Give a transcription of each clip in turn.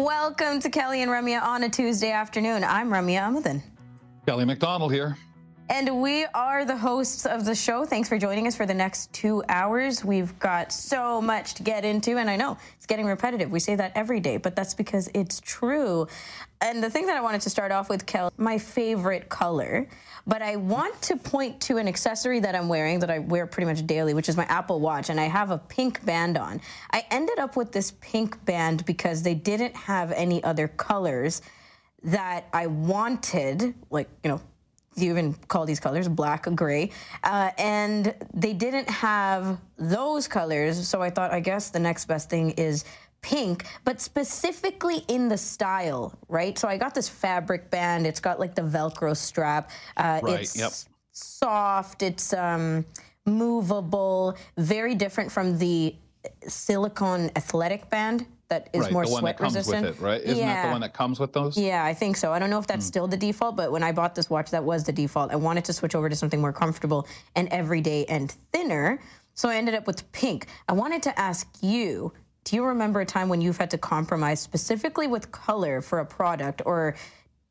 Welcome to Kelly and Ramya on a Tuesday afternoon. I'm Ramya Amuthan. Kelly McDonald here. And we are the hosts of the show. Thanks for joining us for the next two hours. We've got so much to get into, and I know it's getting repetitive. We say that every day, but that's because it's true. And the thing that I wanted to start off with, Kel, my favorite color, but I want to point to an accessory that I'm wearing that I wear pretty much daily, which is my Apple Watch, and I have a pink band on. I ended up with this pink band because they didn't have any other colors that I wanted, like, you know, you even call these colors black, gray, uh, and they didn't have those colors. So I thought, I guess the next best thing is pink, but specifically in the style, right? So I got this fabric band. It's got like the Velcro strap. Uh, Right, It's yep. soft. It's um, movable. Very different from the silicone athletic band that is right, more the one sweat that comes resistant. with it, right? Isn't that Yeah. the one that comes with those? Yeah, I think so. I don't know if that's still the default, but when I bought this watch, that was the default. I wanted to switch over to something more comfortable and everyday and thinner. So I ended up with pink. I wanted to ask you do you remember a time when you've had to compromise specifically with color for a product, or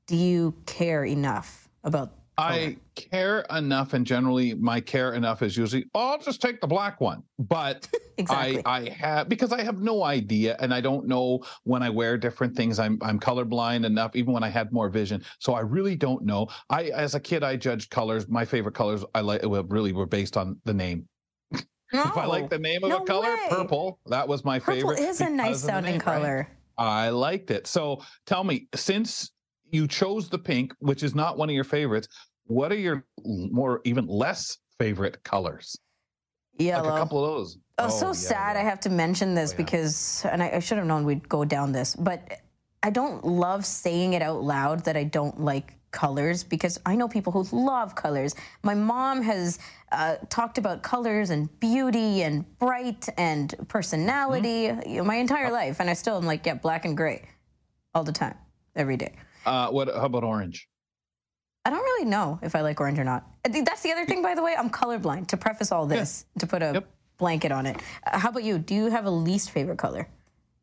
do you care enough about I care enough, and generally my care enough is usually, oh, I'll just take the black one. But Exactly. I, I have because I have no idea, and I don't know when I wear different things. I'm I'm colorblind enough, even when I had more vision. So I really don't know. I as a kid, I judged colors. My favorite colors I like well, really were based on the name. If I like the name of no a color, way. purple, that was my Purple favorite. is a nice because of the sounding name, right? color. I liked it. So tell me, since you chose the pink, which is not one of your favorites, what are your more even less favorite colors? Yellow. Like a couple of those. Oh, so oh, yeah, sad. yeah. I have to mention this Oh, yeah. because, and I, I should have known we'd go down this, but I don't love saying it out loud that I don't like colors because I know people who love colors. My mom has uh, talked about colors and beauty and bright and personality Mm-hmm. you know, my entire Oh. life, and I still am like, yeah, black and gray all the time, every day. Uh, what? How about orange? I don't really know if I like orange or not. That's the other thing, by the way. I'm colorblind. To preface all this, to put a Yep. blanket on it. Uh, how about you? Do you have a least favorite color?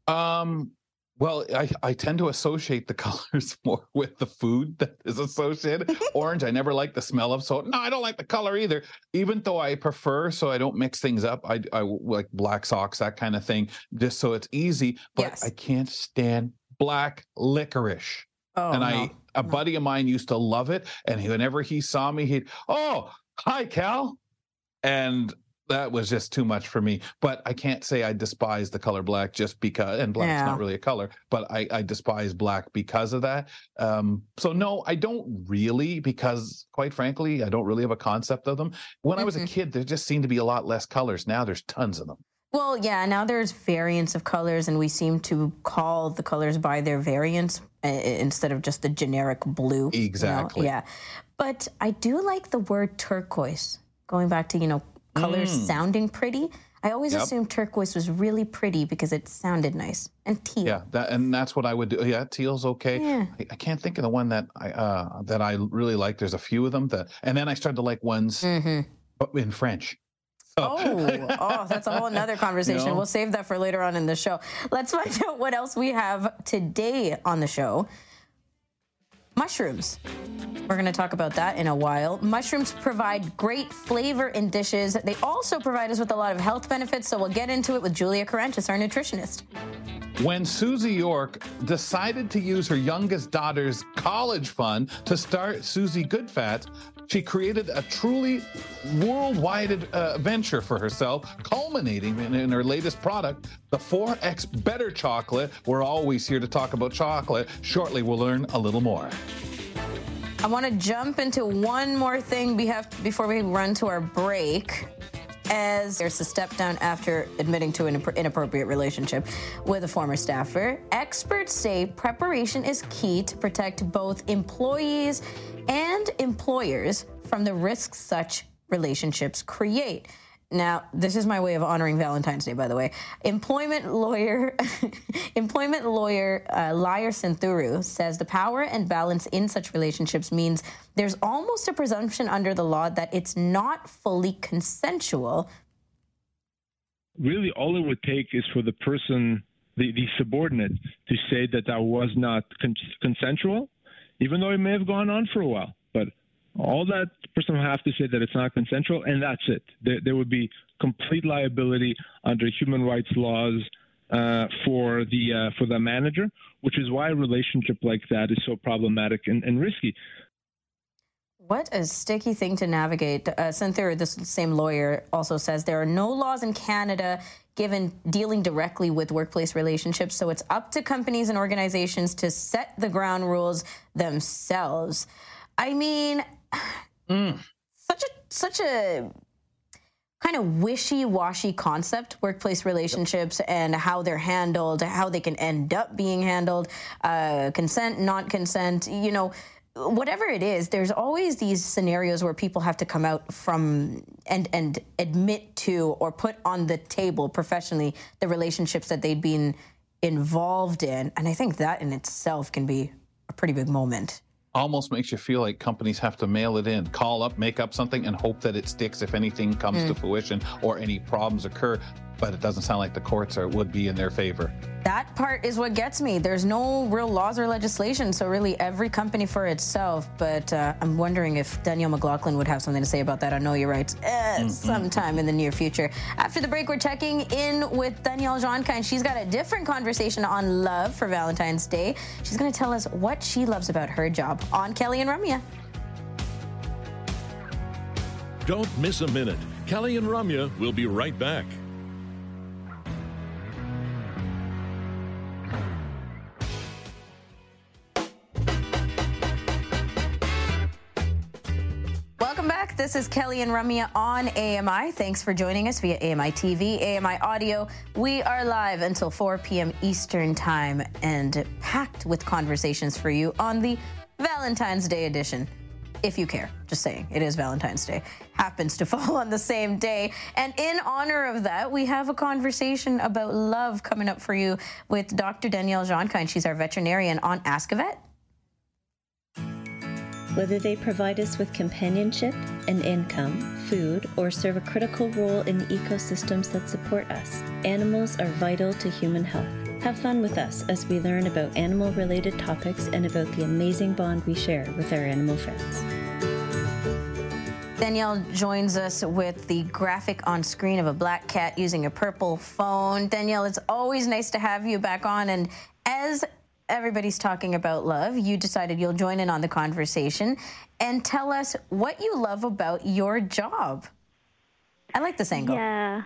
Um. Well, I, I tend to associate the colors more with the food that is associated. Orange, I never like the smell of, so no, I don't like the color either. Even though I prefer, so I don't mix things up. I I like black socks, that kind of thing, just so it's easy. But Yes. I can't stand black licorice. Oh, and no. I a no. buddy of mine used to love it, and he, whenever he saw me, he'd oh hi Cal, and that was just too much for me. But I can't say I despise the color black just because, and black's Yeah. not really a color, but I, I despise black because of that. Um, so no, I don't really, because quite frankly, I don't really have a concept of them. When I was a Mhm. kid, there just seemed to be a lot less colors. Now there's tons of them. Well, yeah, now there's variants of colors, and we seem to call the colors by their variants uh, instead of just the generic blue. you know? Exactly. Yeah. But I do like the word turquoise, going back to, you know, colors sounding pretty. I always Mm. Yep. assumed turquoise was really pretty because it sounded nice. And teal. Yeah, that and that's what I would do. Yeah, teal's okay. Yeah. I, I can't think of the one that I uh that I really like. There's a few of them that, and then I started to like ones hmm in French. So- Oh, oh, that's a whole nother conversation. know? We'll save that for later on in the show. Let's find out what else we have today on the show. Mushrooms. We're going to talk about that in a while. Mushrooms provide great flavor in dishes. They also provide us with a lot of health benefits, so we'll get into it with Julia Carantis, our nutritionist. When Susie York decided to use her youngest daughter's college fund to start Susie Goodfat, she created a truly worldwide uh, venture for herself, culminating in, in her latest product, the 4X Better Chocolate. We're always here to talk about chocolate. Shortly, we'll learn a little more. I want to jump into one more thing we have before we run to our break. as there's a step down after admitting to an inappropriate relationship with a former staffer. Experts say preparation is key to protect both employees and employers from the risks such relationships create. Now, this is my way of honoring Valentine's Day, by the way. Employment lawyer, employment lawyer uh, Lior Samfiru says the power and balance in such relationships means there's almost a presumption under the law that it's not fully consensual. Really, all it would take is for the person, the, the subordinate, to say that that was not con- consensual, even though it may have gone on for a while. But all that person will have to say that it's not consensual, and that's it. There, there would be complete liability under human rights laws uh, for the uh, for the manager, which is why a relationship like that is so problematic and, and risky. What a sticky thing to navigate. Uh, Cynthia, this same lawyer, also says there are no laws in Canada given dealing directly with workplace relationships, so it's up to companies and organizations to set the ground rules themselves. I mean, mm. such a such a kind of wishy-washy concept workplace relationships yep. and how they're handled how they can end up being handled uh, consent not consent you know whatever it is there's always these scenarios where people have to come out from and and admit to or put on the table professionally the relationships that they've been involved in. And i think that in itself can be a pretty big moment. Almost makes you feel like companies have to mail it in, call up, make up something, and hope that it sticks if anything comes mm. to fruition or any problems occur but it doesn't sound like the courts are, would be in their favor. That part is what gets me. There's no real laws or legislation, so really every company for itself. But uh, I'm wondering if Danielle McLaughlin would have something to say about that. I know you're right. Eh, mm-hmm. Sometime in the near future. After the break, we're checking in with Danielle Johnkind. She's got a different conversation on love for Valentine's Day. She's going to tell us what she loves about her job on Kelly and Ramya. Don't miss a minute. Kelly and Ramya will be right back. This is Kelly and Ramya on AMI. Thanks for joining us via AMI TV, AMI Audio. We are live until 4 p.m. Eastern Time and packed with conversations for you on the Valentine's Day edition. If you care, just saying, it is Valentine's Day. Happens to fall on the same day. And in honor of that, we have a conversation about love coming up for you with Dr. Danielle Johnkind. She's our veterinarian on Ask a Vet whether they provide us with companionship, an income, food, or serve a critical role in the ecosystems that support us. Animals are vital to human health. Have fun with us as we learn about animal related topics and about the amazing bond we share with our animal friends. Danielle joins us with the graphic on screen of a black cat using a purple phone. Danielle, it's always nice to have you back on. And as everybody's talking about love, you decided you'll join in on the conversation and tell us what you love about your job. I like this angle. Yeah.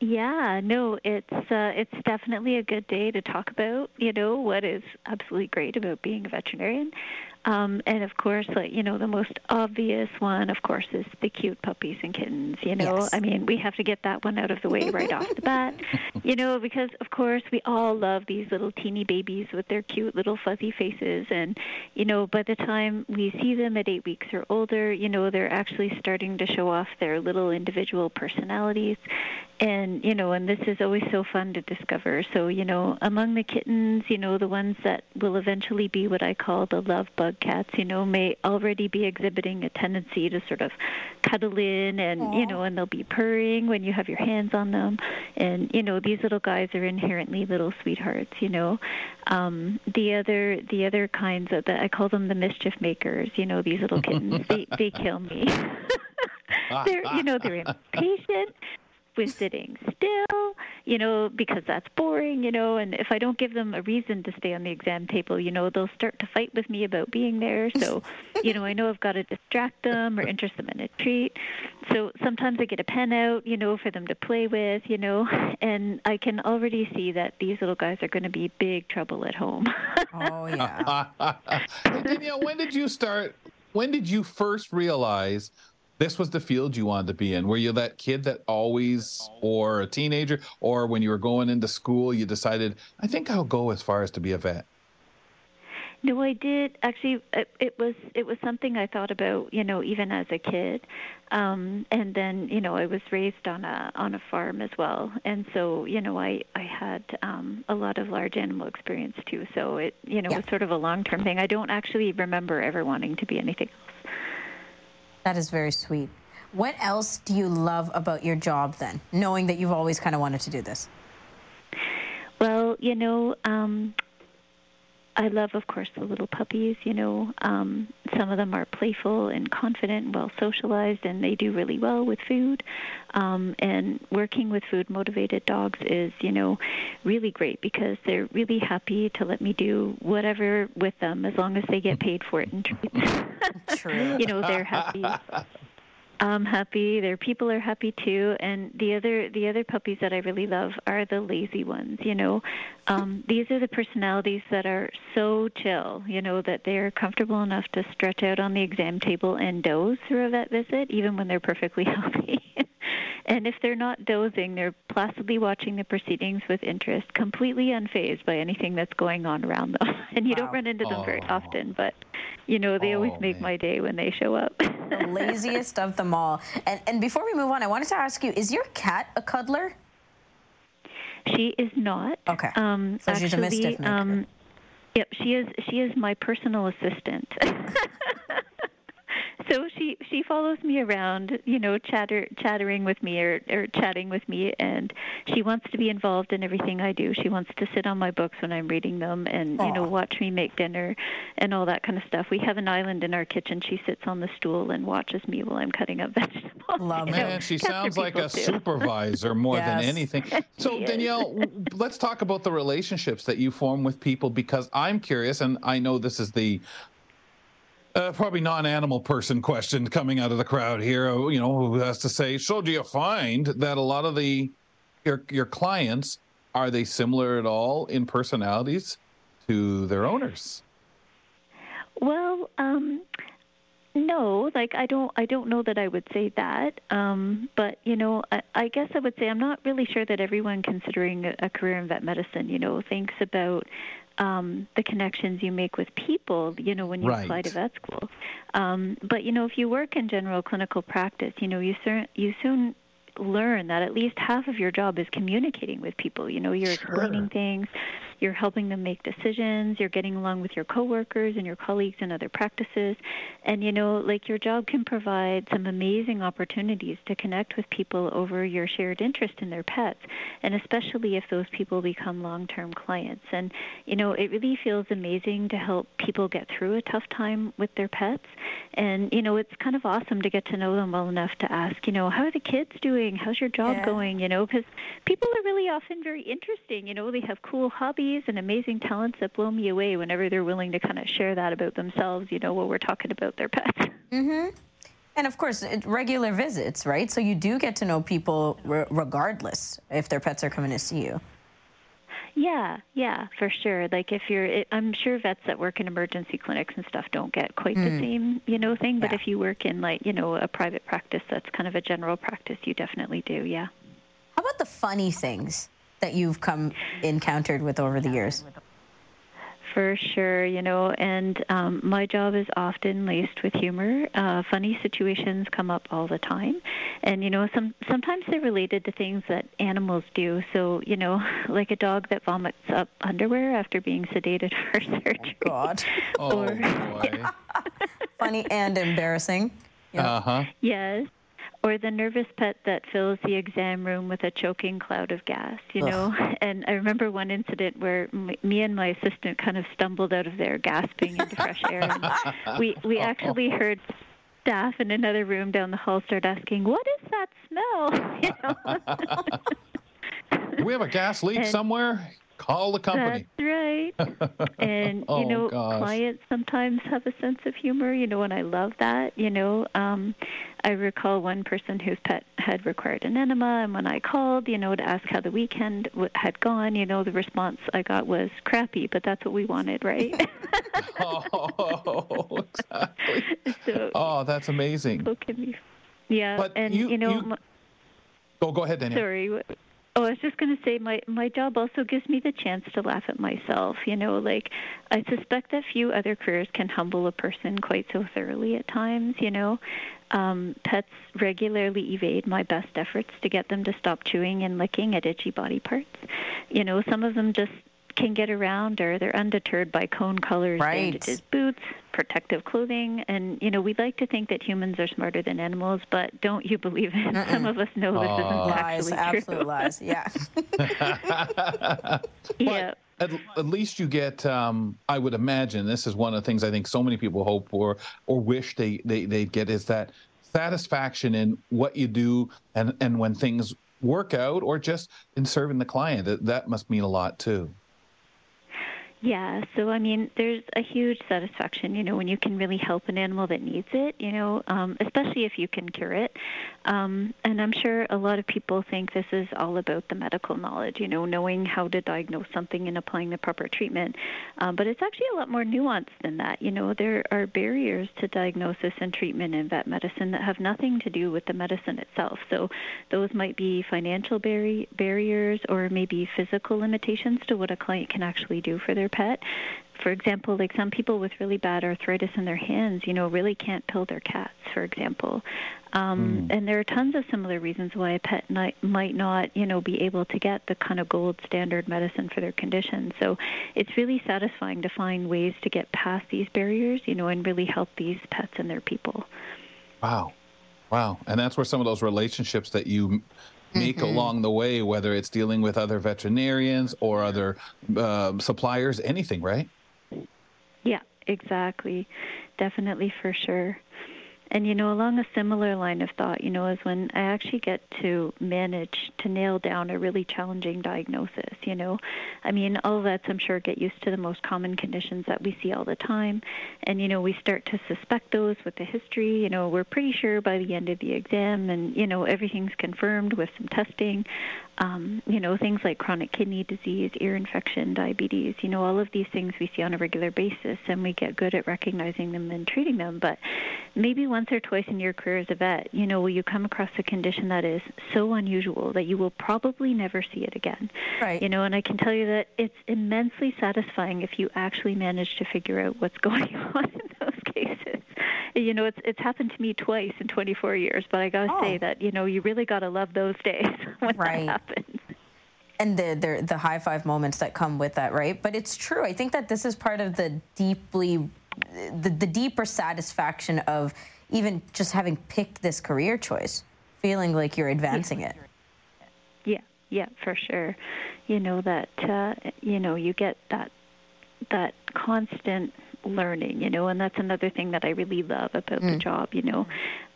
Yeah, no, it's uh, it's definitely a good day to talk about, you know, what is absolutely great about being a veterinarian. Um, and of course, like you know, the most obvious one, of course, is the cute puppies and kittens. You know, yes. I mean, we have to get that one out of the way right off the bat. You know, because of course we all love these little teeny babies with their cute little fuzzy faces, and you know, by the time we see them at eight weeks or older, you know, they're actually starting to show off their little individual personalities, and you know, and this is always so fun to discover. So you know, among the kittens, you know, the ones that will eventually be what I call the love bug cats, you know, may already be exhibiting a tendency to sort of cuddle in and, Aww. you know, and they'll be purring when you have your hands on them. And, you know, these little guys are inherently little sweethearts, you know. Um, the other the other kinds of the I call them the mischief makers, you know, these little kittens. they they kill me. they're you know, they're impatient with sitting still, you know, because that's boring, you know, and if I don't give them a reason to stay on the exam table, you know, they'll start to fight with me about being there. So, you know, I know I've got to distract them or interest them in a treat. So sometimes I get a pen out, you know, for them to play with, you know, and I can already see that these little guys are going to be big trouble at home. oh, yeah. Danielle, when did you start? When did you first realize this was the field you wanted to be in? Were you that kid that always, or a teenager, or when you were going into school, you decided, I think I'll go as far as to be a vet? No, I did actually. It, it was it was something I thought about, you know, even as a kid, um, and then you know I was raised on a on a farm as well, and so you know I I had um, a lot of large animal experience too. So it you know yeah. was sort of a long term thing. I don't actually remember ever wanting to be anything else. That is very sweet. What else do you love about your job then, knowing that you've always kind of wanted to do this? Well, you know, um, I love, of course, the little puppies. You know, um, some of them are playful and confident, and well socialized, and they do really well with food. Um, and working with food motivated dogs is, you know, really great because they're really happy to let me do whatever with them as long as they get paid for it and treats. True. you know, they're happy. I'm happy. Their people are happy too. And the other the other puppies that I really love are the lazy ones. You know, um, these are the personalities that are so chill. You know that they're comfortable enough to stretch out on the exam table and doze through a vet visit, even when they're perfectly healthy. And if they're not dozing, they're placidly watching the proceedings with interest, completely unfazed by anything that's going on around them. And you wow. don't run into them oh. very often, but you know they oh, always make man. my day when they show up. the laziest of them all. And and before we move on, I wanted to ask you: Is your cat a cuddler? She is not. Okay. Um, so actually, she's a mischief maker. Um, yep, she is. She is my personal assistant. so she she follows me around, you know, chatter chattering with me or, or chatting with me, and she wants to be involved in everything I do. She wants to sit on my books when I'm reading them, and Aww. you know, watch me make dinner, and all that kind of stuff. We have an island in our kitchen. She sits on the stool and watches me while I'm cutting up vegetables. Love Man, she sounds like a too. supervisor more yes. than anything. So Danielle, let's talk about the relationships that you form with people because I'm curious, and I know this is the uh, probably non-animal person question coming out of the crowd here. Uh, you know, who has to say, so do you find that a lot of the your your clients are they similar at all in personalities to their owners? Well, um, no, like I don't I don't know that I would say that. Um, but you know, I, I guess I would say I'm not really sure that everyone considering a, a career in vet medicine, you know, thinks about um, the connections you make with people, you know, when you right. apply to vet school. Um, but you know, if you work in general clinical practice, you know, you soon you soon learn that at least half of your job is communicating with people. You know, you're sure. explaining things, you're helping them make decisions, you're getting along with your coworkers and your colleagues and other practices. And you know, like your job can provide some amazing opportunities to connect with people over your shared interest in their pets, and especially if those people become long-term clients. And you know, it really feels amazing to help people get through a tough time with their pets. And you know, it's kind of awesome to get to know them well enough to ask, you know, how are the kids doing? How's your job yeah. going? You know, because people are really often very interesting. You know, they have cool hobbies and amazing talents that blow me away whenever they're willing to kind of share that about themselves. You know, while we're talking about their pets. Mm-hmm. And of course, regular visits, right? So you do get to know people regardless if their pets are coming to see you. Yeah, yeah, for sure. Like if you're, it, I'm sure vets that work in emergency clinics and stuff don't get quite mm. the same, you know, thing. But yeah. if you work in like, you know, a private practice that's kind of a general practice, you definitely do. Yeah. How about the funny things that you've come encountered with over the years? For sure, you know, and um, my job is often laced with humor. Uh, funny situations come up all the time, and you know, some sometimes they're related to things that animals do. So, you know, like a dog that vomits up underwear after being sedated for surgery. Oh, God. oh, boy. funny and embarrassing. Yeah. Uh huh. Yes or the nervous pet that fills the exam room with a choking cloud of gas, you know. Ugh. And I remember one incident where me and my assistant kind of stumbled out of there gasping into fresh air. And we we actually heard staff in another room down the hall start asking, "What is that smell?" You know? Do we have a gas leak and, somewhere? Call the company. That's right. And oh, you know, gosh. clients sometimes have a sense of humor, you know, and I love that. You know, um, I recall one person whose pet had required an enema, and when I called, you know, to ask how the weekend w- had gone, you know, the response I got was crappy, but that's what we wanted, right? oh, exactly. So oh, that's amazing. People can be Yeah, But and you- you, know, you- my- Go, go ahead, Danielle. sorry. Oh, I was just going to say my my job also gives me the chance to laugh at myself. You know, like I suspect that few other careers can humble a person quite so thoroughly at times. You know, um, pets regularly evade my best efforts to get them to stop chewing and licking at itchy body parts. You know, some of them just can get around or they're undeterred by cone colors, Right. bandages, boots, protective clothing. And, you know, we like to think that humans are smarter than animals, but don't you believe it? Some of us know this isn't Aw. Lies, actually absolute true. lies. Yeah. Yeah. At, at least you get, um, I would imagine, this is one of the things I think so many people hope for or wish they, they, they get is that satisfaction in what you do and, and when things work out or just in serving the client. That, that must mean a lot too. Yeah, so I mean, there's a huge satisfaction, you know, when you can really help an animal that needs it, you know, um, especially if you can cure it. Um, and I'm sure a lot of people think this is all about the medical knowledge, you know, knowing how to diagnose something and applying the proper treatment. Um, but it's actually a lot more nuanced than that. You know, there are barriers to diagnosis and treatment in vet medicine that have nothing to do with the medicine itself. So those might be financial barri- barriers or maybe physical limitations to what a client can actually do for their pet. For example, like some people with really bad arthritis in their hands, you know, really can't pill their cats, for example. Um, And there are tons of similar reasons why a pet might, might not, you know, be able to get the kind of gold standard medicine for their condition. So it's really satisfying to find ways to get past these barriers, you know, and really help these pets and their people. Wow. Wow. And that's where some of those relationships that you make along the way, whether it's dealing with other veterinarians or other um suppliers, anything, right? Yeah, exactly. Definitely for sure. And you know, along a similar line of thought, you know, is when I actually get to manage to nail down a really challenging diagnosis, you know. I mean, all vets I'm sure get used to the most common conditions that we see all the time. And you know, we start to suspect those with the history, you know, we're pretty sure by the end of the exam and you know, everything's confirmed with some testing. Um, you know, things like chronic kidney disease, ear infection, diabetes, you know, all of these things we see on a regular basis and we get good at recognizing them and treating them. But maybe once or twice in your career as a vet, you know, will you come across a condition that is so unusual that you will probably never see it again. Right. You know, and I can tell you that it's immensely satisfying if you actually manage to figure out what's going on in those cases. You know, it's it's happened to me twice in 24 years, but I got to Oh. say that, you know, you really got to love those days when Right. that happens. and the, the the high five moments that come with that, right? But it's true. I think that this is part of the deeply, the, the deeper satisfaction of even just having picked this career choice, feeling like you're advancing it. Yeah, yeah, for sure. You know that uh, you know you get that that constant learning, you know, and that's another thing that I really love about the job, you know.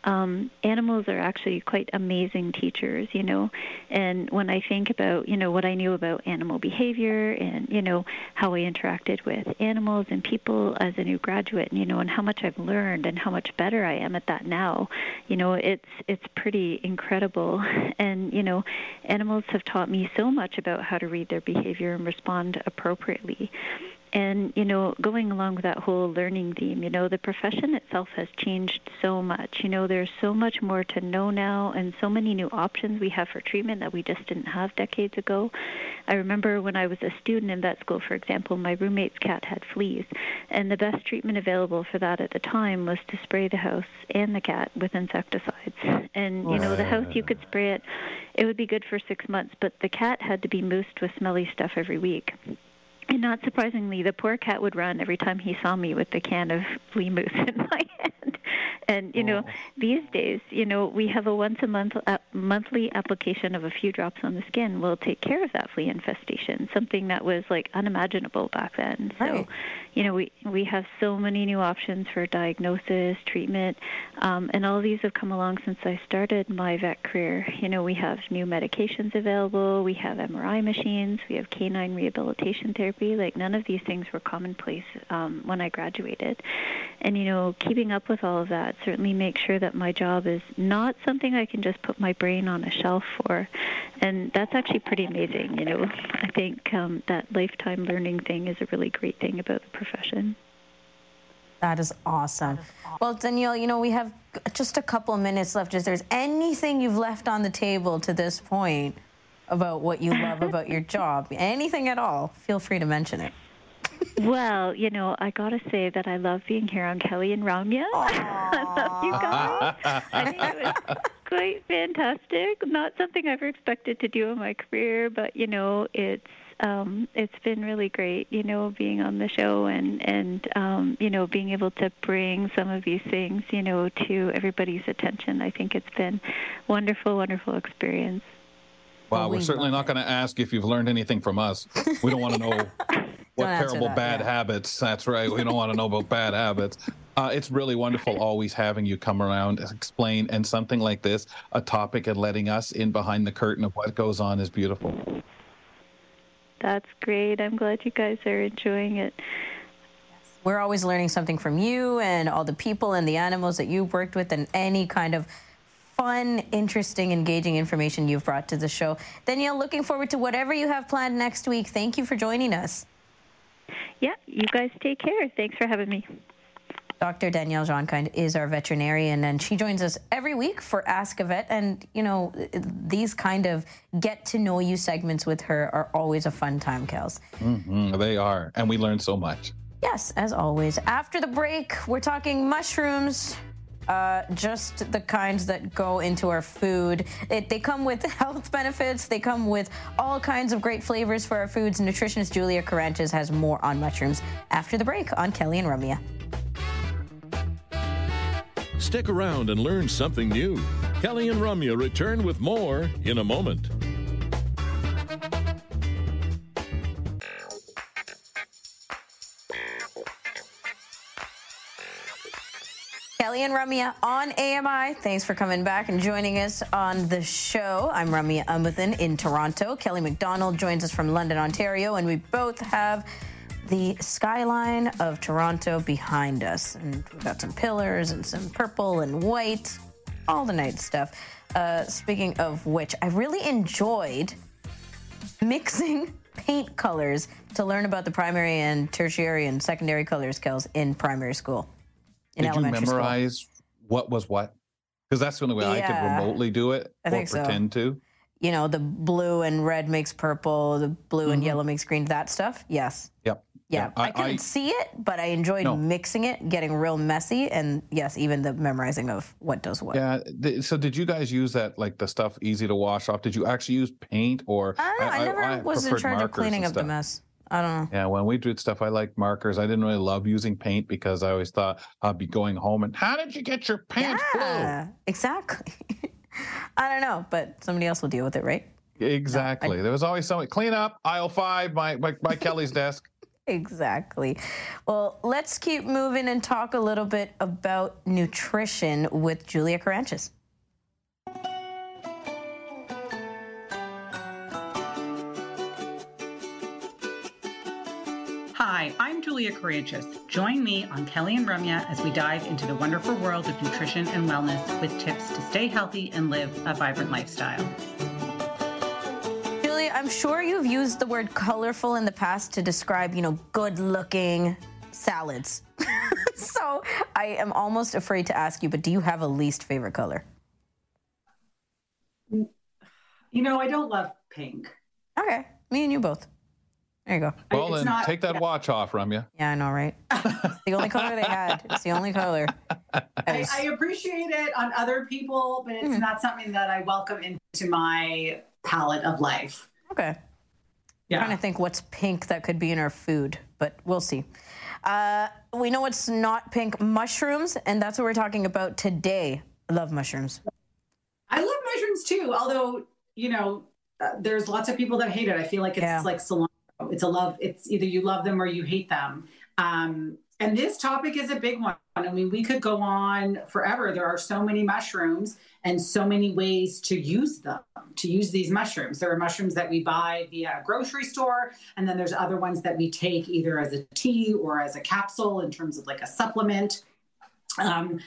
Um, animals are actually quite amazing teachers, you know. And when I think about, you know, what I knew about animal behavior and, you know, how I interacted with animals and people as a new graduate, and you know, and how much I've learned and how much better I am at that now, you know, it's it's pretty incredible. And, you know, animals have taught me so much about how to read their behavior and respond appropriately. And, you know, going along with that whole learning theme, you know, the profession itself has changed so much. You know, there's so much more to know now and so many new options we have for treatment that we just didn't have decades ago. I remember when I was a student in vet school, for example, my roommate's cat had fleas. And the best treatment available for that at the time was to spray the house and the cat with insecticides. And, you know, the house, you could spray it, it would be good for six months, but the cat had to be moosed with smelly stuff every week. And not surprisingly, the poor cat would run every time he saw me with the can of flea mousse in my hand. And you know, these days, you know, we have a once a month uh, monthly application of a few drops on the skin will take care of that flea infestation. Something that was like unimaginable back then. So, Right. you know, we we have so many new options for diagnosis, treatment, um, and all these have come along since I started my vet career. You know, we have new medications available, we have MRI machines, we have canine rehabilitation therapy. Like none of these things were commonplace um, when I graduated, and you know, keeping up with all of that certainly makes sure that my job is not something I can just put my brain on a shelf for, and that's actually pretty amazing. You know, I think um, that lifetime learning thing is a really great thing about the profession. That is awesome. Well, Danielle, you know, we have just a couple minutes left. Is there's anything you've left on the table to this point about what you love about your job? Anything at all? Feel free to mention it. Well, you know, I gotta say that I love being here on Kelly and Ramya. I love you guys. I think it was quite fantastic. Not something I've ever expected to do in my career, but you know, it's um, it's been really great, you know, being on the show and and um, you know being able to bring some of these things, you know, to everybody's attention. I think it's been wonderful, wonderful experience. Wow, we're certainly not going to ask if you've learned anything from us. We don't want to know what terrible that, bad yeah. habits. That's right. We don't want to know about bad habits. Uh, it's really wonderful always having you come around, explain, and something like this, a topic, and letting us in behind the curtain of what goes on is beautiful. That's great. I'm glad you guys are enjoying it. We're always learning something from you and all the people and the animals that you've worked with and any kind of fun, interesting, engaging information you've brought to the show. Danielle, looking forward to whatever you have planned next week. Thank you for joining us. Yeah, you guys take care. Thanks for having me. Dr. Danielle Johnkind is our veterinarian, and she joins us every week for Ask a Vet. And, you know, these kind of get to know you segments with her are always a fun time, Kels. Mm-hmm, they are. And we learn so much. Yes, as always. After the break, we're talking mushrooms, uh, just the kinds that go into our food. It, they come with health benefits. They come with all kinds of great flavors for our foods. Nutritionist Julia Caranches has more on mushrooms after the break on Kelly and Ramya. Stick around and learn something new. Kelly and Ramya return with more in a moment. Kelly and Ramya on AMI. Thanks for coming back and joining us on the show. I'm Ramya Amuthan in Toronto. Kelly McDonald joins us from London, Ontario, and we both have the skyline of Toronto behind us. And we've got some pillars and some purple and white, all the night stuff. Uh, speaking of which, I really enjoyed mixing paint colors to learn about the primary and tertiary and secondary colors, Kels, in primary school. In Did you memorize school. what was what? Because that's the only way yeah, I could remotely do it I or pretend so. to. You know, the blue and red makes purple, the blue mm-hmm. and yellow makes green, that stuff. Yes. Yep. Yeah, I, I, couldn't I, see it, but I enjoyed no. mixing it, getting real messy, and yes, even the memorizing of what does what. Yeah. Th- so, did you guys use that like the stuff easy to wash off? Did you actually use paint or? I, I never was in charge of cleaning up the mess. I don't know. Yeah, when we did stuff, I liked markers. I didn't really love using paint because I always thought I'd be going home and how did you get your pants yeah, blue? Exactly. I don't know, but somebody else will deal with it, right? Exactly. No, there was always somebody clean up aisle five by by, by Kelly's desk. Exactly. Well, let's keep moving and talk a little bit about nutrition with Julia Caranches. Hi, I'm Julia Caranches. Join me on Kelly and Ramya as we dive into the wonderful world of nutrition and wellness with tips to stay healthy and live a vibrant lifestyle. Julia, I'm sure you've used the word colorful in the past to describe, you know, good looking salads. so I am almost afraid to ask you, but do you have a least favorite color? You know, I don't love pink. Okay. Me and you both. There you go. Well, it's then not, take that yeah. watch off, Ramya. Yeah, I know, right? it's the only color they had. It's the only color. I, I, appreciate it on other people, but it's mm-hmm. not something that I welcome into my palette of life. Okay. Yeah. I'm trying to think what's pink that could be in our food, but we'll see. Uh, we know it's not pink mushrooms, and that's what we're talking about today. I love mushrooms. I love mushrooms too, although, you know, uh, there's lots of people that hate it. I feel like it's yeah. like cilantro. It's a love, it's either you love them or you hate them. Um, and this topic is a big one. I mean, we could go on forever. There are so many mushrooms and so many ways to use them, to use these mushrooms. There are mushrooms that we buy via a grocery store, and then there's other ones that we take either as a tea or as a capsule in terms of like a supplement. Um,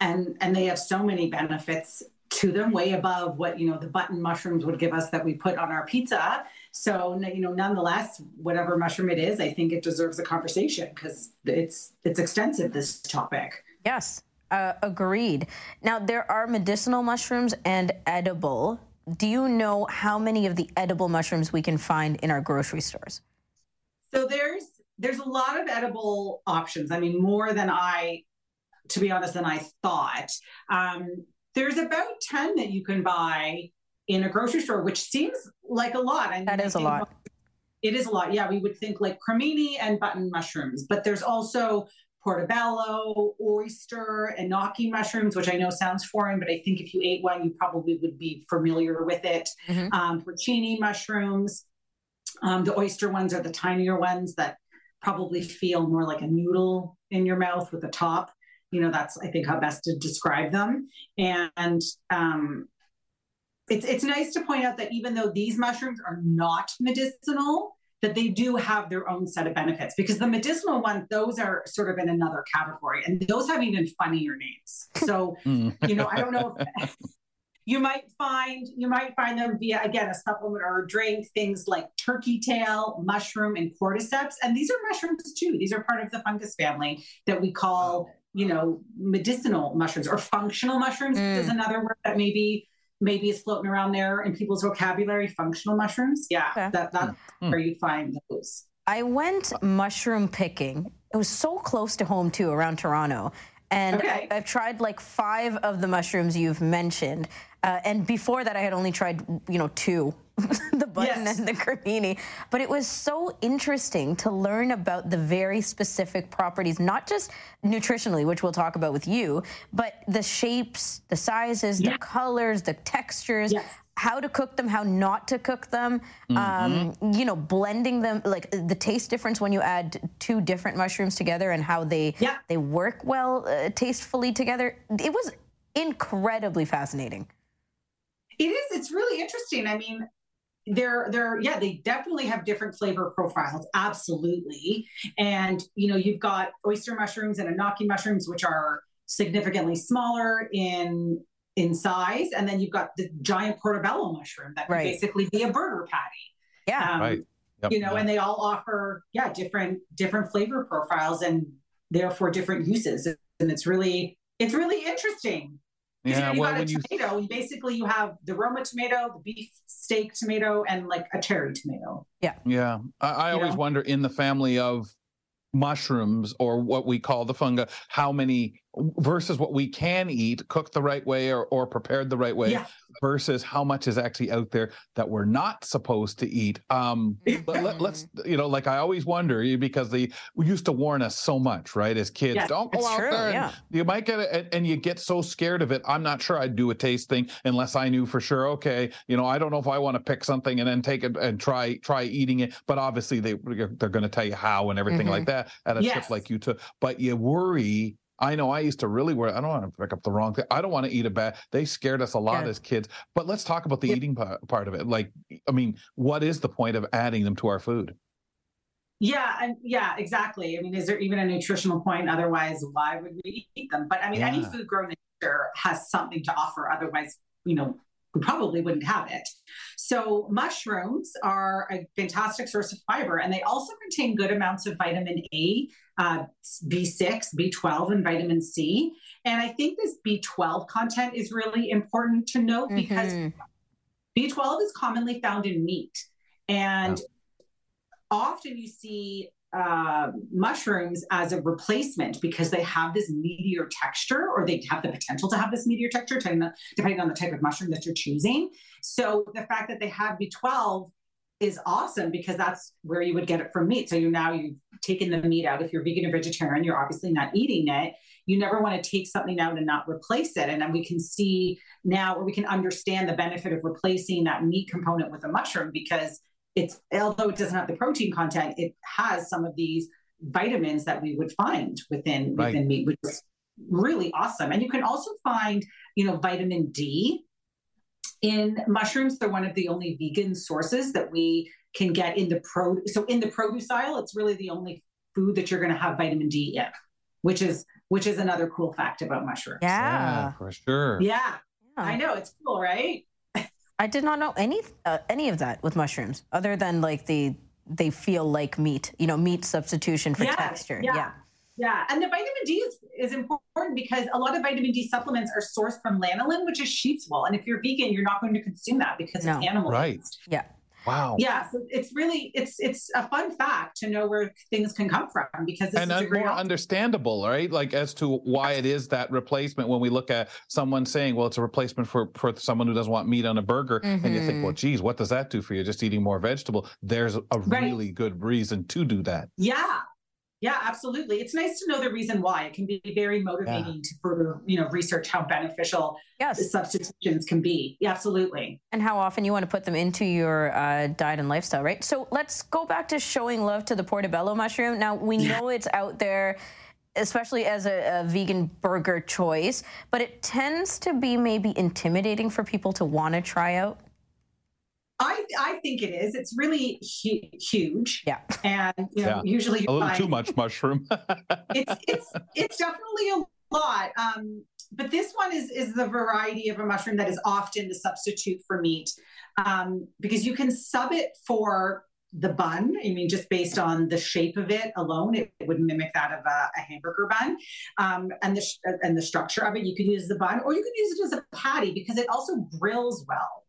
and and they have so many benefits to them, way above what you know the button mushrooms would give us that we put on our pizza. So, you know, nonetheless, whatever mushroom it is, I think it deserves a conversation because it's it's extensive. This topic. Yes, uh, agreed. Now there are medicinal mushrooms and edible. Do you know how many of the edible mushrooms we can find in our grocery stores? So there's there's a lot of edible options. I mean, more than I, to be honest, than I thought. Um, there's about ten that you can buy in a grocery store, which seems like a lot. I that is a lot. It is a lot. Yeah, we would think like cremini and button mushrooms, but there's also portobello, oyster, and enoki mushrooms, which I know sounds foreign, but I think if you ate one, you probably would be familiar with it. Mm-hmm. Um, porcini mushrooms. Um, the oyster ones are the tinier ones that probably feel more like a noodle in your mouth with a top. You know, that's I think how best to describe them. And um, it's it's nice to point out that even though these mushrooms are not medicinal, that they do have their own set of benefits because the medicinal ones, those are sort of in another category, and those have even funnier names. So mm. you know, I don't know. If, you might find you might find them via again a supplement or a drink things like turkey tail mushroom and cordyceps and these are mushrooms too these are part of the fungus family that we call you know medicinal mushrooms or functional mushrooms mm. is another word that maybe maybe it's floating around there in people's vocabulary. Functional mushrooms, yeah, okay. that, that's mm. where you find those. I went mushroom picking. It was so close to home too, around Toronto. And okay. I've tried like five of the mushrooms you've mentioned. Uh, and before that, I had only tried, you know, two the button yes. and the cremini. But it was so interesting to learn about the very specific properties, not just nutritionally, which we'll talk about with you, but the shapes, the sizes, yeah. the colors, the textures. Yes. How to cook them, how not to cook them, mm-hmm. um, you know, blending them, like the taste difference when you add two different mushrooms together and how they yeah. they work well uh, tastefully together. It was incredibly fascinating. It is. It's really interesting. I mean, they're they're yeah they definitely have different flavor profiles absolutely. And you know you've got oyster mushrooms and enoki mushrooms which are significantly smaller in in size. And then you've got the giant portobello mushroom that right. can basically be a burger patty. Yeah. Um, right. Yep, you know yep. and they all offer yeah different different flavor profiles and therefore different uses. And it's really it's really interesting yeah, you, know, you well, got a tomato, you... basically you have the Roma tomato, the beef steak tomato, and like a cherry tomato. Yeah. Yeah. I, I always know? wonder in the family of mushrooms or what we call the fungi, how many versus what we can eat cooked the right way or, or prepared the right way yeah. versus how much is actually out there that we're not supposed to eat um let, us you know like i always wonder because they used to warn us so much right as kids yeah, don't go out true, there yeah. you might get it and you get so scared of it i'm not sure i'd do a taste thing unless i knew for sure okay you know i don't know if i want to pick something and then take it and try try eating it but obviously they they're going to tell you how and everything mm-hmm. like that at a yes. trip like you took but you worry I know I used to really worry. I don't want to pick up the wrong thing. I don't want to eat a bad. They scared us a lot yeah. as kids. But let's talk about the yeah. eating part, part of it. Like, I mean, what is the point of adding them to our food? Yeah, and yeah, exactly. I mean, is there even a nutritional point? Otherwise, why would we eat them? But I mean, yeah. any food grown in nature has something to offer. Otherwise, you know, we probably wouldn't have it. So, mushrooms are a fantastic source of fiber, and they also contain good amounts of vitamin A, uh, B6, B12, and vitamin C. And I think this B12 content is really important to note mm-hmm. because B12 is commonly found in meat. And often you see uh, mushrooms as a replacement because they have this meatier texture or they have the potential to have this meatier texture depending on, depending on the type of mushroom that you're choosing. So the fact that they have B12 is awesome because that's where you would get it from meat. So you now you've taken the meat out. If you're vegan or vegetarian, you're obviously not eating it. You never want to take something out and not replace it. And then we can see now, or we can understand the benefit of replacing that meat component with a mushroom because it's although it doesn't have the protein content, it has some of these vitamins that we would find within right. within meat, which is really awesome. And you can also find, you know, vitamin D in mushrooms. They're one of the only vegan sources that we can get in the pro. So in the produce aisle, it's really the only food that you're going to have vitamin D in, which is which is another cool fact about mushrooms. Yeah, yeah for sure. Yeah. yeah, I know it's cool, right? I did not know any uh, any of that with mushrooms, other than like the they feel like meat. You know, meat substitution for Yeah, texture. yeah. yeah. Yeah, and the vitamin D is, is important because a lot of vitamin D supplements are sourced from lanolin, which is sheep's wool. And if you're vegan, you're not going to consume that because No. it's animal Right. Yeah. Wow. Yeah, so it's really it's it's a fun fact to know where things can come from because this and is a great more option. understandable, right? Like as to why it is that replacement when we look at someone saying, well, it's a replacement for, for someone who doesn't want meat on a burger. And you think, well, mm-hmm. geez, what does that do for you? Just eating more vegetable. There's a Right. really good reason to do that. Yeah. Yeah, absolutely. It's nice to know the reason why. It can be very motivating to further, you know, research how beneficial the Yes. substitutions can be. Yeah, absolutely. and how often you want to put them into your uh, diet and lifestyle, right? So let's go back to showing love to the portobello mushroom. Now we know it's out there, especially as a, a vegan burger choice, but it tends to be maybe intimidating for people to want to try out. I I think it is. It's really hu- huge. Yeah. And you know, Yeah. usually A little find- too much mushroom. it's it's it's definitely a lot. Um, but this one is is the variety of a mushroom that is often the substitute for meat, um, because you can sub it for the bun. I mean, just based on the shape of it alone, it, it would mimic that of a, a hamburger bun, um, and the sh- and the structure of it. You could use the bun, or you could use it as a patty because it also grills well.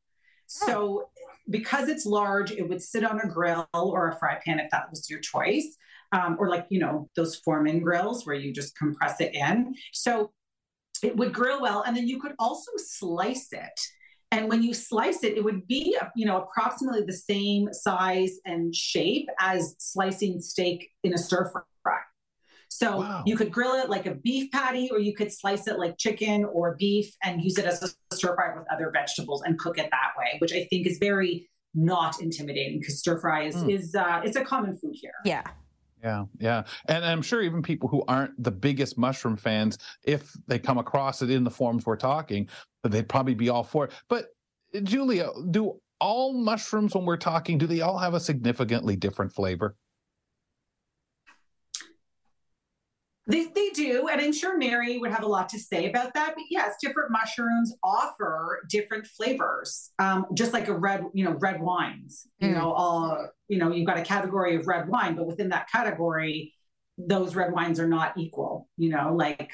So, because it's large, it would sit on a grill or a fry pan if that was your choice um, or like you know those Foreman grills where you just compress it in. So it would grill well, and then you could also slice it. And when you slice it, it would be you know approximately the same size and shape as slicing steak in a stir fry. So Wow. you could grill it like a beef patty, or you could slice it like chicken or beef and use it as a stir fry with other vegetables and cook it that way, which I think is very not intimidating because stir fry is Mm. is uh, it's a common food here. Yeah. Yeah, yeah. And I'm sure even people who aren't the biggest mushroom fans, if they come across it in the forms we're talking, they'd probably be all for it. But Julia, do all mushrooms when we're talking, do they all have a significantly different flavor? They, they do, and I'm sure Mary would have a lot to say about that. But yes, different mushrooms offer different flavors, um, just like a red, you know, red wines. You Mm. know, all you know, you've got a category of red wine, but within that category, those red wines are not equal. You know, like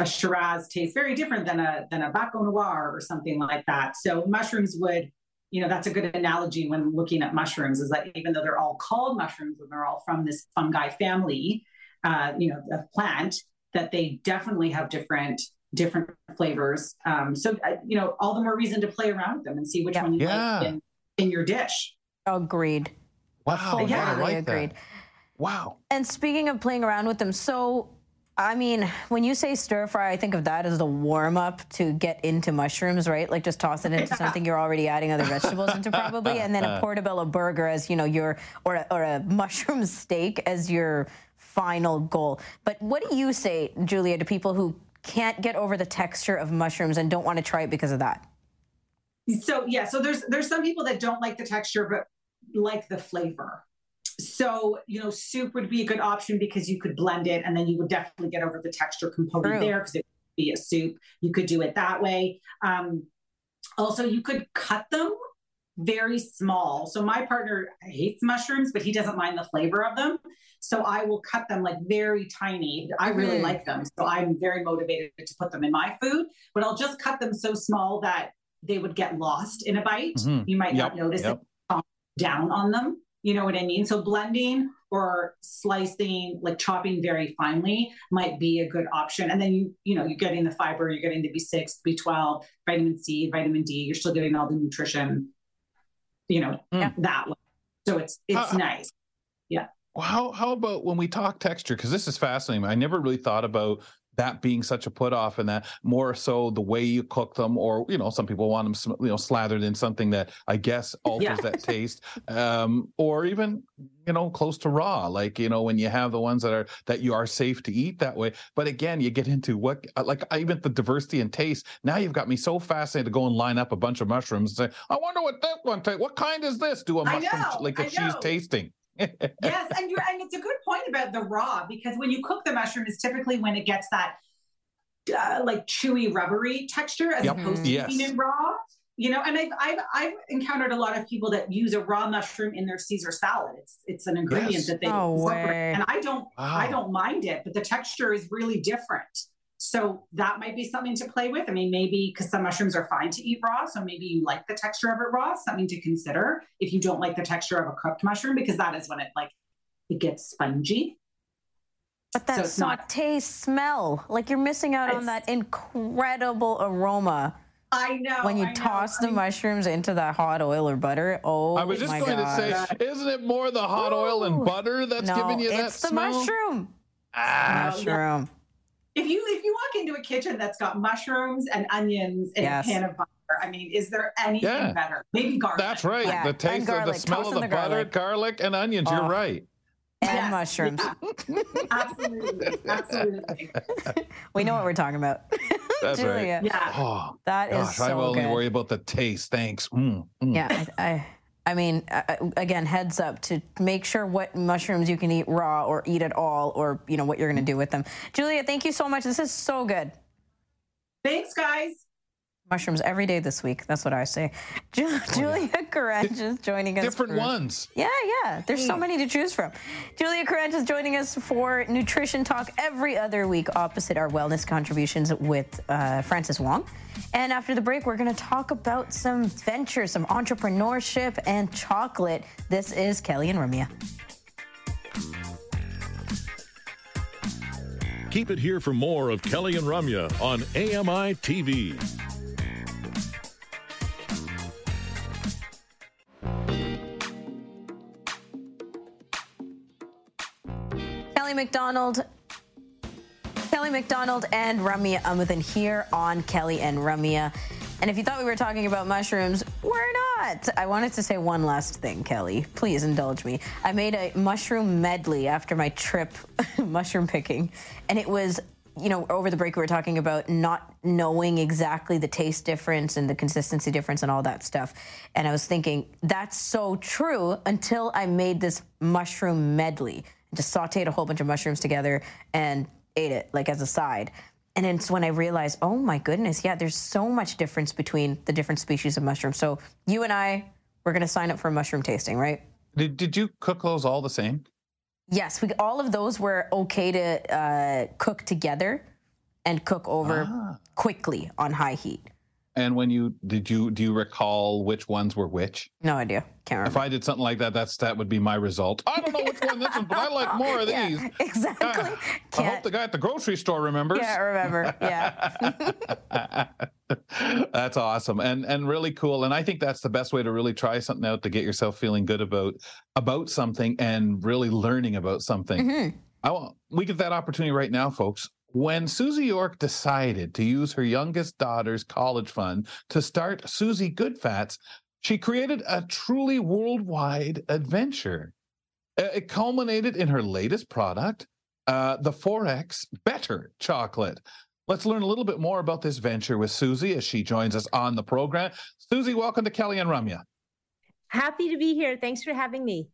a Shiraz tastes very different than a than a Baco Noir or something like that. So mushrooms would, you know, that's a good analogy when looking at mushrooms. Is that even though they're all called mushrooms and they're all from this fungi family, uh, you know, of plant, that they definitely have different different flavors. Um, so uh, you know, all the more reason to play around with them and see which Yeah. one you Yeah. like in, in your dish. Agreed. Wow, yeah, I like agreed. that. Wow. And speaking of playing around with them, so I mean, when you say stir fry, I think of that as the warm up to get into mushrooms, right? Like just toss it into something you're already adding other vegetables into, probably, and then a portobello burger as you know your or a, or a mushroom steak as your final goal. But what do you say, Julia, to people who can't get over the texture of mushrooms and don't want to try it because of that? So yeah, so there's there's some people that don't like the texture but like the flavor. So you know, soup would be a good option because you could blend it, and then you would definitely get over the texture component True. there because it would be a soup. You could do it that way. Um, also, you could cut them very small. So my partner hates mushrooms, but he doesn't mind the flavor of them. So I will cut them like very tiny. I really Mhm. like them. So I'm very motivated to put them in my food, but I'll just cut them so small that they would get lost in a bite. Mhm. You might Yep, not notice yep. it down on them. You know what I mean? So blending or slicing, like chopping very finely might be a good option. And then you, you know, you're getting the fiber, you're getting the B6, B12, vitamin C, vitamin D, you're still getting all the nutrition, you know, Yeah. that way. So it's it's Uh, nice. Well, how how about when we talk texture? Because this is fascinating. I never really thought about that being such a put off, and that more so the way you cook them, or you know, some people want them you know slathered in something that I guess alters Yeah. that taste, um, or even you know close to raw, like you know when you have the ones that are that you are safe to eat that way. But again, you get into what uh, like even the diversity in taste. Now you've got me so fascinated to go and line up a bunch of mushrooms and say, I wonder what that one tastes. What kind is this? Do a mushroom know, like a cheese tasting. Yes, and you're and it's a good point about the raw because when you cook the mushroom is typically when it gets that uh, like chewy rubbery texture as Yep. opposed to Yes. eating it raw. you know, and I've, I've I've encountered a lot of people that use a raw mushroom in their Caesar salad. It's it's an ingredient yes. that they no incorporate, and I don't wow. I don't mind it, but the texture is really different. So that might be something to play with. I mean, maybe because some mushrooms are fine to eat raw, so maybe you like the texture of it raw. Something to consider if you don't like the texture of a cooked mushroom, because that is when it like it gets spongy. But that so saute not, smell, like you're missing out on that incredible aroma. I know. When you I toss know. the I mushrooms into that hot oil or butter, oh I was just going gosh. to say, isn't it more the hot Ooh. oil and butter that's no, giving you that smell? it's the smell? mushroom. Ah, mushroom. If you if you walk into a kitchen that's got mushrooms and onions and yes. a pan of butter, I mean, is there anything yeah. better? Maybe garlic. That's right. Yeah. The taste of the smell Toast of the, the butter, garlic. garlic, and onions. Oh. You're right and yes, mushrooms. Yeah. absolutely, absolutely. we know what we're talking about. That's Julia. right. Yeah, oh, that gosh, is so I will good. only worry about the taste. Thanks. Mm, mm. Yeah, I, I, I mean, uh, uh, again, heads up to make sure what mushrooms you can eat raw or eat at all, or you know what you're going to do with them. Julia, thank you so much. This is so good. Thanks, guys mushrooms every day this week. That's what I say. Ju- Julia Caranch is joining us. Different for, ones. Yeah, yeah. There's so many to choose from. Julia Caranch is joining us for Nutrition Talk every other week, opposite our wellness contributions with uh, Francis Wong. And after the break, we're going to talk about some ventures, some entrepreneurship, and chocolate. This is Kelly and Ramya. Keep it here for more of Kelly and Ramya on AMI TV. Kelly McDonald. Kelly McDonald and Ramya Amuthan here on Kelly and Ramya. And if you thought we were talking about mushrooms, we're not. I wanted to say one last thing, Kelly. Please indulge me. I made a mushroom medley after my trip mushroom picking, and it was you know, over the break, we were talking about not knowing exactly the taste difference and the consistency difference and all that stuff. And I was thinking, that's so true until I made this mushroom medley just sauteed a whole bunch of mushrooms together and ate it like as a side. And it's when I realized, oh my goodness, yeah, there's so much difference between the different species of mushrooms. So you and I, we're going to sign up for a mushroom tasting, right? Did, did you cook those all the same? Yes, we, all of those were okay to uh, cook together and cook over ah. quickly on high heat. And when you did you do you recall which ones were which? No idea. Can't remember. If I did something like that, that's that would be my result. I don't know which one this is, but I like more of yeah, these. Exactly. Uh, I hope the guy at the grocery store remembers. Yeah, remember. Yeah. that's awesome and and really cool. And I think that's the best way to really try something out to get yourself feeling good about about something and really learning about something. Mm-hmm. I want we get that opportunity right now, folks. When Susie York decided to use her youngest daughter's college fund to start Susie Goodfats, she created a truly worldwide adventure. It culminated in her latest product, uh, the 4X Better Chocolate. Let's learn a little bit more about this venture with Susie as she joins us on the program. Susie, welcome to Kelly and Ramya. Happy to be here. Thanks for having me.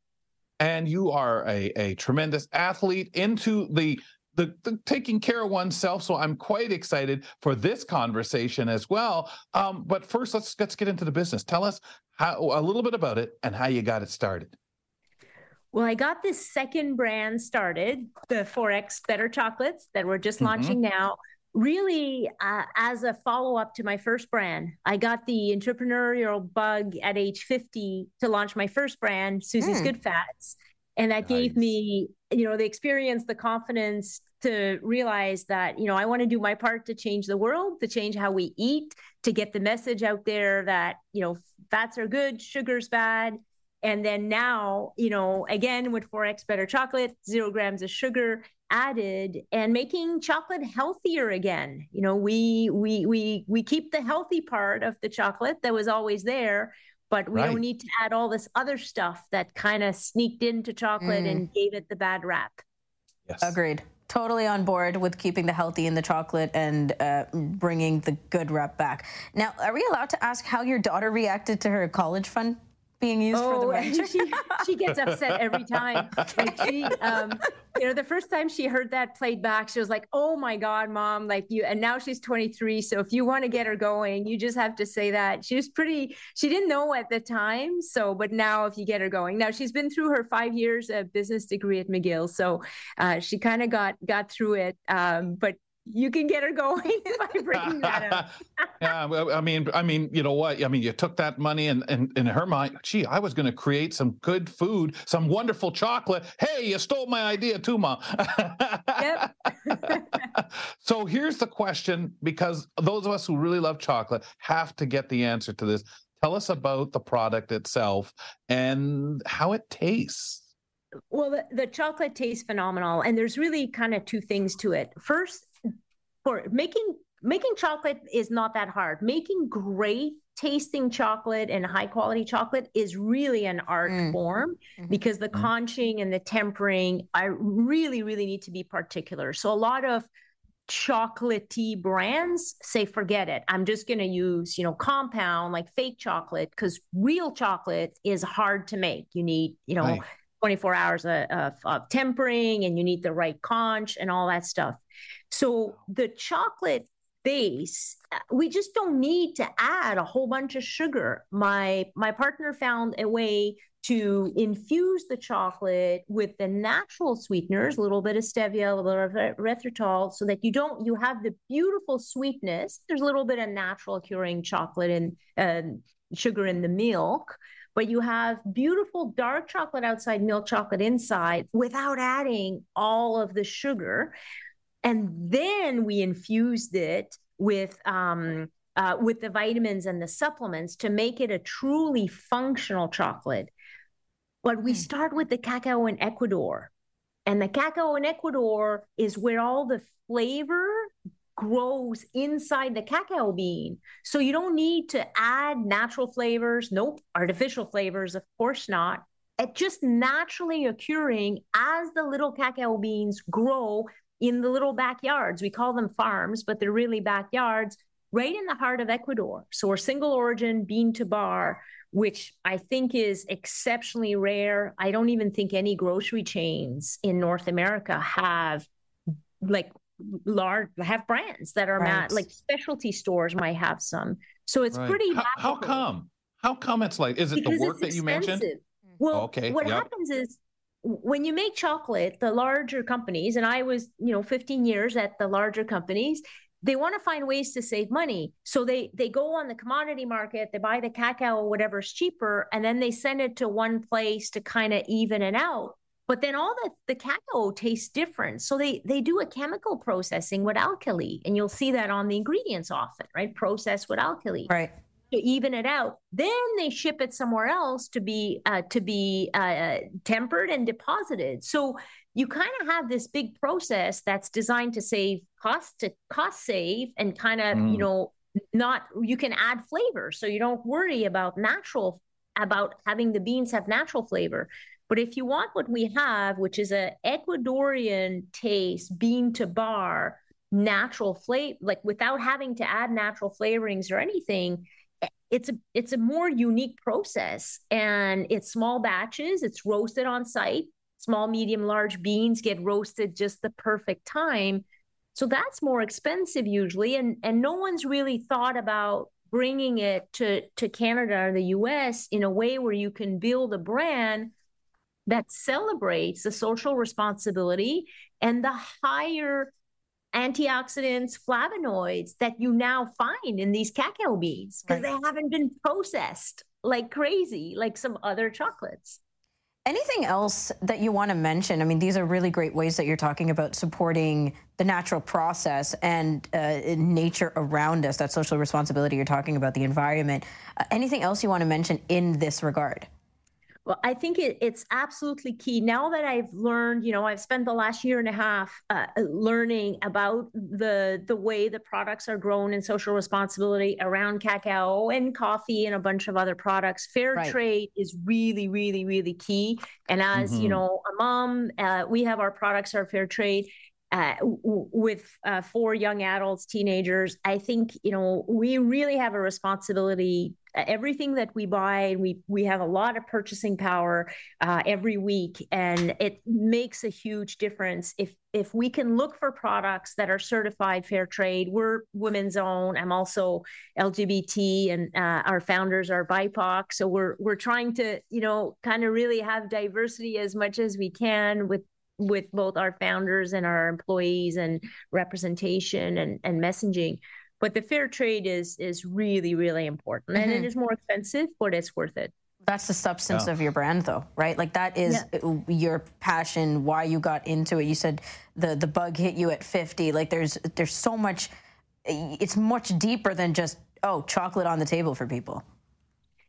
And you are a, a tremendous athlete into the the, the, taking care of oneself. So I'm quite excited for this conversation as well. Um, but first, let's let's get into the business. Tell us how a little bit about it and how you got it started. Well, I got this second brand started, the 4X Better Chocolates that we're just mm-hmm. launching now. Really, uh, as a follow up to my first brand, I got the entrepreneurial bug at age 50 to launch my first brand, Susie's mm. Good Fats. And that nice. gave me you know the experience the confidence to realize that you know i want to do my part to change the world to change how we eat to get the message out there that you know fats are good sugar's bad. And then now you know again with 4x better chocolate zero grams of sugar added and making chocolate healthier again. You know we we we we keep the healthy part of the chocolate that was always there but we right. don't need to add all this other stuff that kind of sneaked into chocolate mm. and gave it the bad rap. Yes. Agreed. Totally on board with keeping the healthy in the chocolate and uh, bringing the good rep back. Now, are we allowed to ask how your daughter reacted to her college fund being used oh, for the. Oh, she, she gets upset every time. Like she, um, you know, the first time she heard that played back, she was like, "Oh my God, mom!" Like you, and now she's 23. So if you want to get her going, you just have to say that. She was pretty. She didn't know at the time. So, but now if you get her going, now she's been through her five years of business degree at McGill, so uh, she kind of got got through it. Um, but you can get her going by bringing that up. yeah, well, I mean, I mean, you know what? I mean, you took that money and, and in her mind, gee, I was going to create some good food, some wonderful chocolate. Hey, you stole my idea too, mom. yep. so here's the question, because those of us who really love chocolate have to get the answer to this. Tell us about the product itself and how it tastes. Well, the, the chocolate tastes phenomenal, and there's really kind of two things to it. First, for making making chocolate is not that hard. Making great tasting chocolate and high quality chocolate is really an art mm. form mm-hmm. because the mm. conching and the tempering I really really need to be particular. So a lot of chocolatey brands say forget it i'm just going to use you know compound like fake chocolate because real chocolate is hard to make you need you know right. 24 hours of, of, of, tempering and you need the right conch and all that stuff. So the chocolate base, uh, we just don't need to add a whole bunch of sugar. My my partner found a way to infuse the chocolate with the natural sweeteners, a little bit of stevia, a little bit of erythritol, so that you don't you have the beautiful sweetness. There's a little bit of natural curing chocolate and uh, sugar in the milk, but you have beautiful dark chocolate outside, milk chocolate inside without adding all of the sugar. And then we infused it with um, uh, with the vitamins and the supplements to make it a truly functional chocolate. But we hmm. start with the cacao in Ecuador. And the cacao in Ecuador is where all the flavor grows inside the cacao bean. So you don't need to add natural flavors, nope, artificial flavors, of course not. It just naturally occurring as the little cacao beans grow in the little backyards. We call them farms, but they're really backyards right in the heart of Ecuador. So we're single origin bean to bar, which I think is exceptionally rare. I don't even think any grocery chains in North America have like large have brands that are right. like specialty stores might have some. So it's right. pretty. How, how, come? How come it's like? Is it because the work that you mentioned? Well, okay. What yep. happens is when you make chocolate, the larger companies, and I was, you know, 15 years at the larger companies, they want to find ways to save money. So they they go on the commodity market, they buy the cacao or whatever's cheaper, and then they send it to one place to kind of even it out. But then all the, the cacao tastes different. So they they do a chemical processing with alkali and you'll see that on the ingredients often right? Processed with alkali. Right to even it out then they ship it somewhere else to be uh, to be uh, tempered and deposited. So you kind of have this big process that's designed to save cost to cost save and kind of mm. you know not you can add flavor. So you don't worry about natural about having the beans have natural flavor. But if you want what we have, which is a Ecuadorian taste, bean to bar, natural flavor, like without having to add natural flavorings or anything, it's a it's a more unique process. And it's small batches. It's roasted on site. Small, medium, large beans get roasted just the perfect time. So that's more expensive usually, and and no one's really thought about bringing it to to Canada or the U.S. in a way where you can build a brand that celebrates the social responsibility and the higher antioxidants, flavonoids that you now find in these cacao beans because right. they haven't been processed like crazy, like some other chocolates. Anything else that you want to mention? I mean, these are really great ways that you're talking about supporting the natural process and uh, nature around us, that social responsibility you're talking about, the environment. Uh, anything else you want to mention in this regard? Well, I think it, it's absolutely key. Now that I've learned, you know, I've spent the last year and a half uh, learning about the the way the products are grown and social responsibility around cacao and coffee and a bunch of other products. Fair right. trade is really, really, really key. And as mm-hmm. you know, a mom, uh, we have our products are fair trade. Uh, w- with uh, four young adults, teenagers, I think you know we really have a responsibility. Uh, everything that we buy, we we have a lot of purchasing power uh, every week, and it makes a huge difference if if we can look for products that are certified fair trade. We're women's own. I'm also LGBT, and uh, our founders are BIPOC, so we're we're trying to you know kind of really have diversity as much as we can with with both our founders and our employees and representation and, and messaging but the fair trade is is really really important and mm-hmm. it is more expensive but it's worth it that's the substance yeah. of your brand though right like that is yeah. your passion why you got into it you said the the bug hit you at 50 like there's there's so much it's much deeper than just oh chocolate on the table for people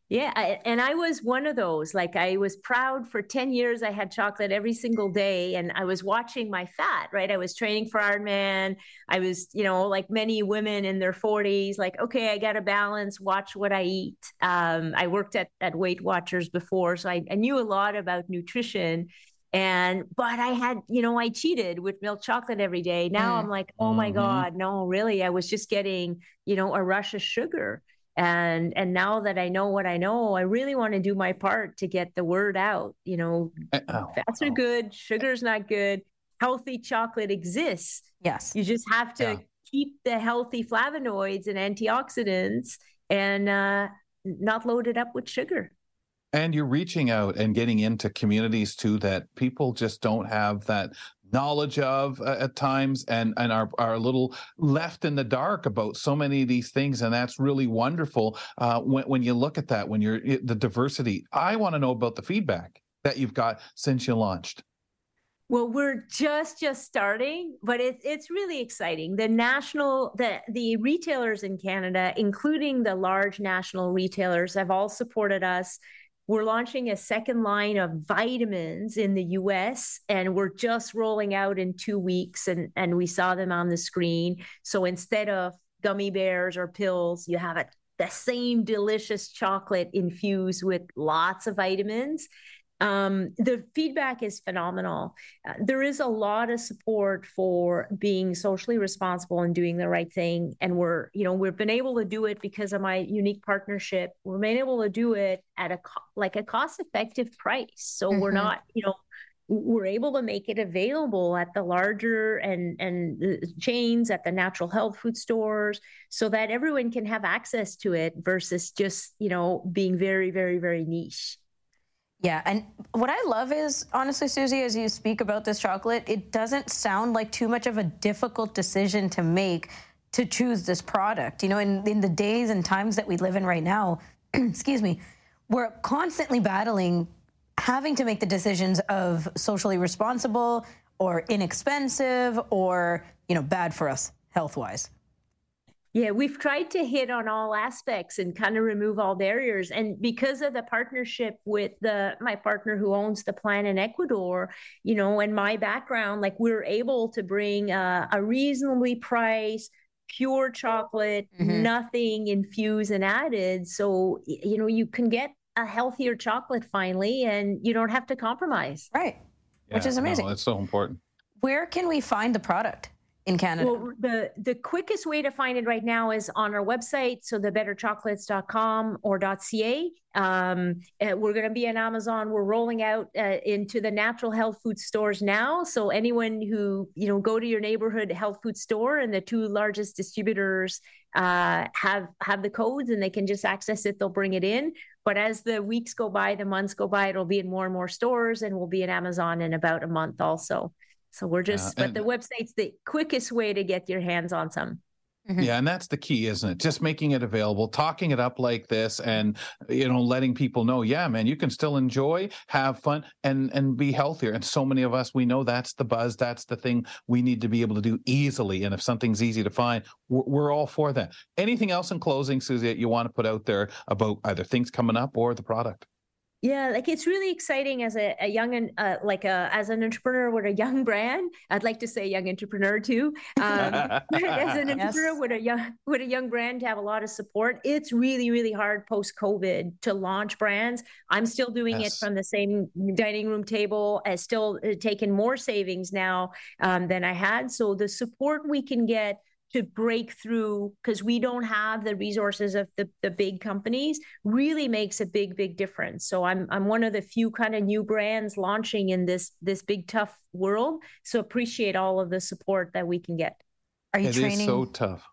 yeah, I, and I was one of those. Like I was proud for 10 years I had chocolate every single day and I was watching my fat, right? I was training for Ironman. I was, you know, like many women in their 40s like okay, I got to balance, watch what I eat. Um, I worked at at Weight Watchers before, so I, I knew a lot about nutrition and but i had you know i cheated with milk chocolate every day now mm. i'm like oh my mm-hmm. god no really i was just getting you know a rush of sugar and and now that i know what i know i really want to do my part to get the word out you know. Eh, oh, fats are good sugar's not good healthy chocolate exists. Yes. You just have to yeah. keep the healthy flavonoids and antioxidants and uh, not load it up with sugar. And you're reaching out and getting into communities too that people just don't have that knowledge of uh, at times and and are, are a little left in the dark about so many of these things and that's really wonderful uh, when, when you look at that when you're the diversity i want to know about the feedback that you've got since you launched well, we're just just starting, but it's it's really exciting. The national the the retailers in Canada, including the large national retailers, have all supported us. We're launching a second line of vitamins in the US, and we're just rolling out in two weeks. And, and we saw them on the screen. So instead of gummy bears or pills, you have the same delicious chocolate infused with lots of vitamins um, the feedback is phenomenal. Uh, there is a lot of support for being socially responsible and doing the right thing. And we're, you know, we've been able to do it because of my unique partnership. We've been able to do it at a like a cost effective price. So mm-hmm. we're not, you know, we're able to make it available at the larger and and the chains at the natural health food stores so that everyone can have access to it versus just you know being very very very niche yeah, and what I love is honestly, Susie, as you speak about this chocolate, it doesn't sound like too much of a difficult decision to make to choose this product. You know, in, in the days and times that we live in right now, excuse me, we're constantly battling having to make the decisions of socially responsible or inexpensive or, you know, bad for us health wise. Yeah, we've tried to hit on all aspects and kind of remove all barriers. And because of the partnership with the my partner who owns the plant in Ecuador, you know, and my background, like we're able to bring a, a reasonably priced pure chocolate, mm-hmm. nothing infused and added. So you know, you can get a healthier chocolate finally, and you don't have to compromise. Right, yeah, which is amazing. No, that's so important. Where can we find the product? In Canada? Well, the the quickest way to find it right now is on our website, so the betterchocolates.com or .ca. Um, uh, we're going to be on Amazon. We're rolling out uh, into the natural health food stores now. So anyone who you know go to your neighborhood health food store, and the two largest distributors uh, have have the codes, and they can just access it. They'll bring it in. But as the weeks go by, the months go by, it'll be in more and more stores, and we'll be in Amazon in about a month also. So we're just, but the website's the quickest way to get your hands on some. Mm-hmm. Yeah, and that's the key, isn't it? Just making it available, talking it up like this, and you know, letting people know, yeah, man, you can still enjoy, have fun, and and be healthier. And so many of us, we know that's the buzz, that's the thing we need to be able to do easily. And if something's easy to find, we're, we're all for that. Anything else in closing, Susie, that you want to put out there about either things coming up or the product? Yeah, like it's really exciting as a, a young and uh, like a as an entrepreneur with a young brand. I'd like to say young entrepreneur too. Um, as an entrepreneur yes. with a young with a young brand to have a lot of support. It's really really hard post COVID to launch brands. I'm still doing yes. it from the same dining room table. I still uh, taking more savings now um, than I had. So the support we can get to break through because we don't have the resources of the, the big companies really makes a big big difference. So i'm i'm one of the few kind of new brands launching in this this big tough world. So appreciate all of the support that we can get. Are you it training is so tough.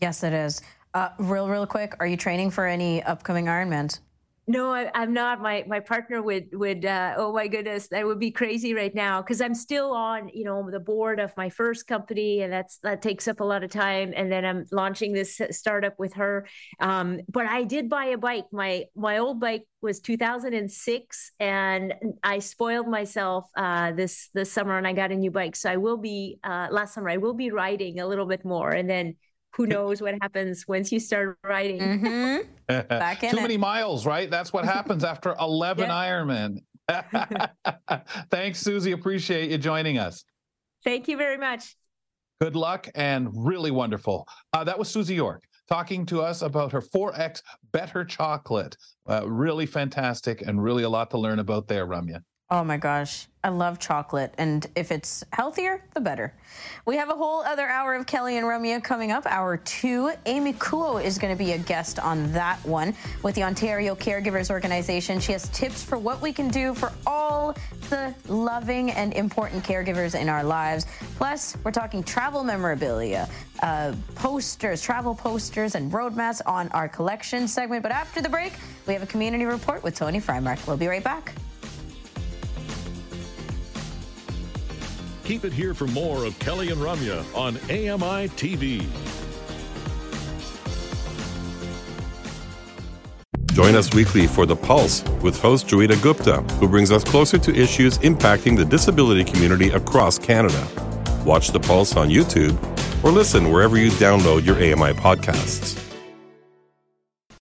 Yes it is. Uh, real real quick are you training for any upcoming ironmans no, I, am not. My my partner would would uh, oh my goodness, that would be crazy right now because I'm still on you know the board of my first company, and that's that takes up a lot of time. And then I'm launching this startup with her. Um, but I did buy a bike. My my old bike was 2006, and I spoiled myself uh, this this summer, and I got a new bike. So I will be uh, last summer. I will be riding a little bit more, and then who knows what happens once you start riding. Mm-hmm. Back in Too it. many miles, right? That's what happens after 11 yeah. Ironman. Thanks, Susie. Appreciate you joining us. Thank you very much. Good luck and really wonderful. Uh, that was Susie York talking to us about her 4X Better Chocolate. Uh, really fantastic and really a lot to learn about there, Ramya. Oh my gosh. I love chocolate, and if it's healthier, the better. We have a whole other hour of Kelly and Ramya coming up. Hour two, Amy Kuo is going to be a guest on that one with the Ontario Caregivers Organization. She has tips for what we can do for all the loving and important caregivers in our lives. Plus, we're talking travel memorabilia, uh, posters, travel posters, and roadmaps on our collection segment. But after the break, we have a community report with Tony Freimark. We'll be right back. Keep it here for more of Kelly and Ramya on AMI TV. Join us weekly for The Pulse with host Joeita Gupta, who brings us closer to issues impacting the disability community across Canada. Watch The Pulse on YouTube or listen wherever you download your AMI podcasts.